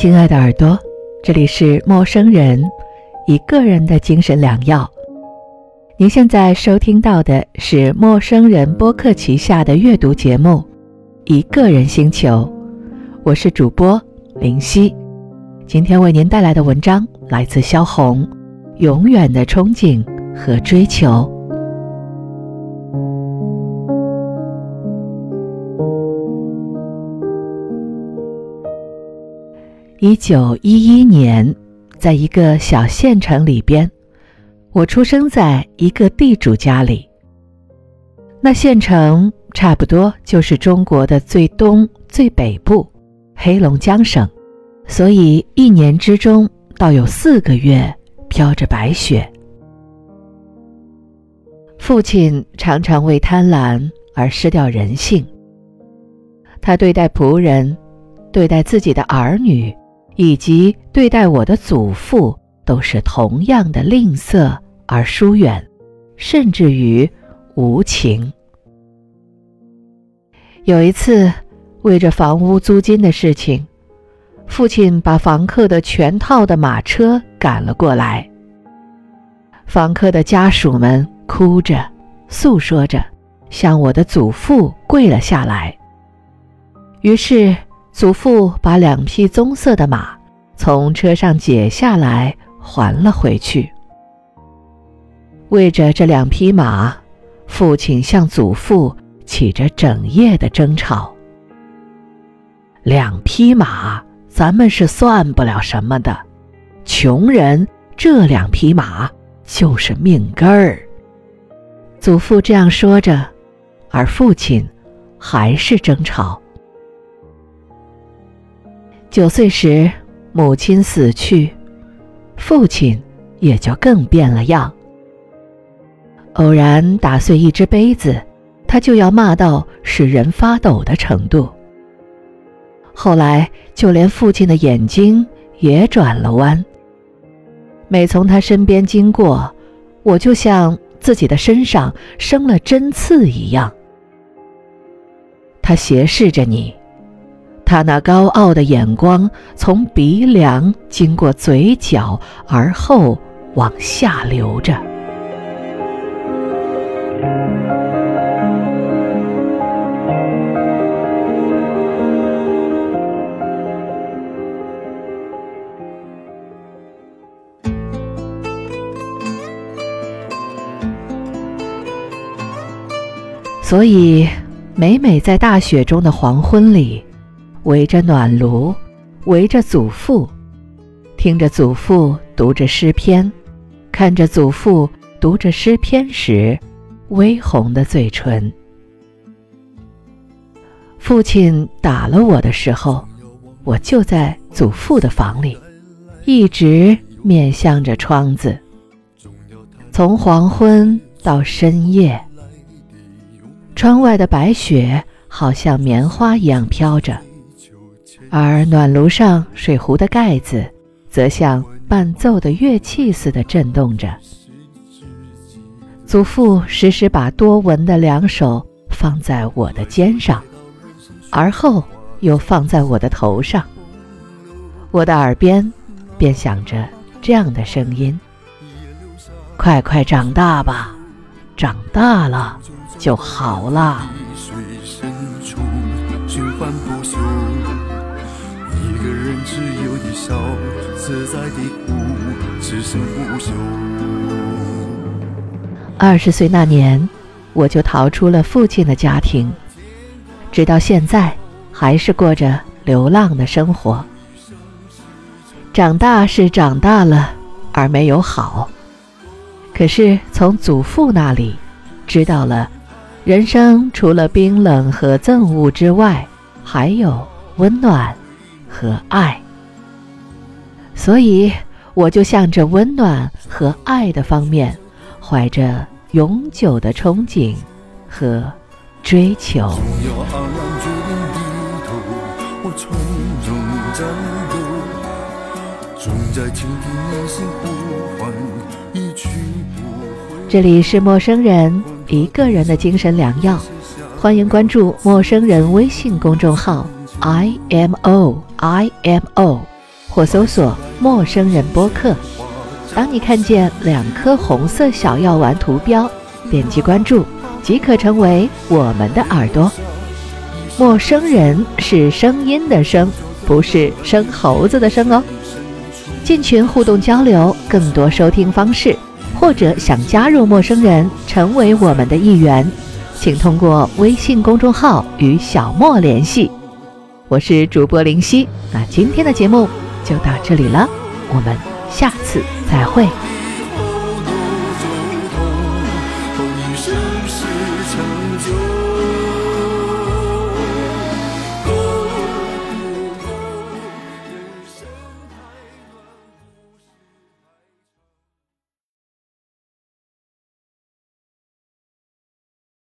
亲爱的耳朵，这里是陌生人，一个人的精神良药。您现在收听到的是陌生人播客旗下的阅读节目《一个人星球》，我是主播林夕。今天为您带来的文章来自萧红，《永远的憧憬和追求》。一九一一年，在一个小县城里边，我出生在一个地主家里。那县城差不多就是中国的最东最北部，黑龙江省，所以一年之中倒有四个月飘着白雪。父亲常常为贪婪而失掉人性，他对待仆人，对待自己的儿女。以及对待我的祖父都是同样的吝啬而疏远，甚至于无情。有一次，为着房屋租金的事情，父亲把房客的全套的马车赶了过来。房客的家属们哭着诉说着，向我的祖父跪了下来。于是。祖父把两匹棕色的马从车上解下来，还了回去。为着这两匹马，父亲向祖父起着整夜的争吵。两匹马，咱们是算不了什么的，穷人这两匹马就是命根儿。祖父这样说着，而父亲还是争吵。九岁时，母亲死去，父亲也就更变了样。偶然打碎一只杯子，他就要骂到使人发抖的程度。后来，就连父亲的眼睛也转了弯。每从他身边经过，我就像自己的身上生了针刺一样。他斜视着你。他那高傲的眼光从鼻梁经过嘴角，而后往下流着。所以，每每在大雪中的黄昏里。围着暖炉，围着祖父，听着祖父读着诗篇，看着祖父读着诗篇时微红的嘴唇。父亲打了我的时候，我就在祖父的房里，一直面向着窗子。从黄昏到深夜，窗外的白雪好像棉花一样飘着。而暖炉上水壶的盖子，则像伴奏的乐器似的震动着。祖父时时把多闻的两手放在我的肩上，而后又放在我的头上。我的耳边便响着这样的声音：“快快长大吧，长大了就好了。”只有的笑，自在哭，此生不休。二十岁那年，我就逃出了父亲的家庭，直到现在，还是过着流浪的生活。长大是长大了，而没有好。可是从祖父那里，知道了，人生除了冰冷和憎恶之外，还有温暖。和爱，所以我就向着温暖和爱的方面，怀着永久的憧憬和追求。这里是陌生人一个人的精神良药，欢迎关注陌生人微信公众号。I M O I M O，或搜索“陌生人播客”。当你看见两颗红色小药丸图标，点击关注即可成为我们的耳朵。陌生人是声音的声，不是生猴子的生哦。进群互动交流，更多收听方式，或者想加入陌生人，成为我们的一员，请通过微信公众号与小莫联系。我是主播林夕，那今天的节目就到这里了，我们下次再会。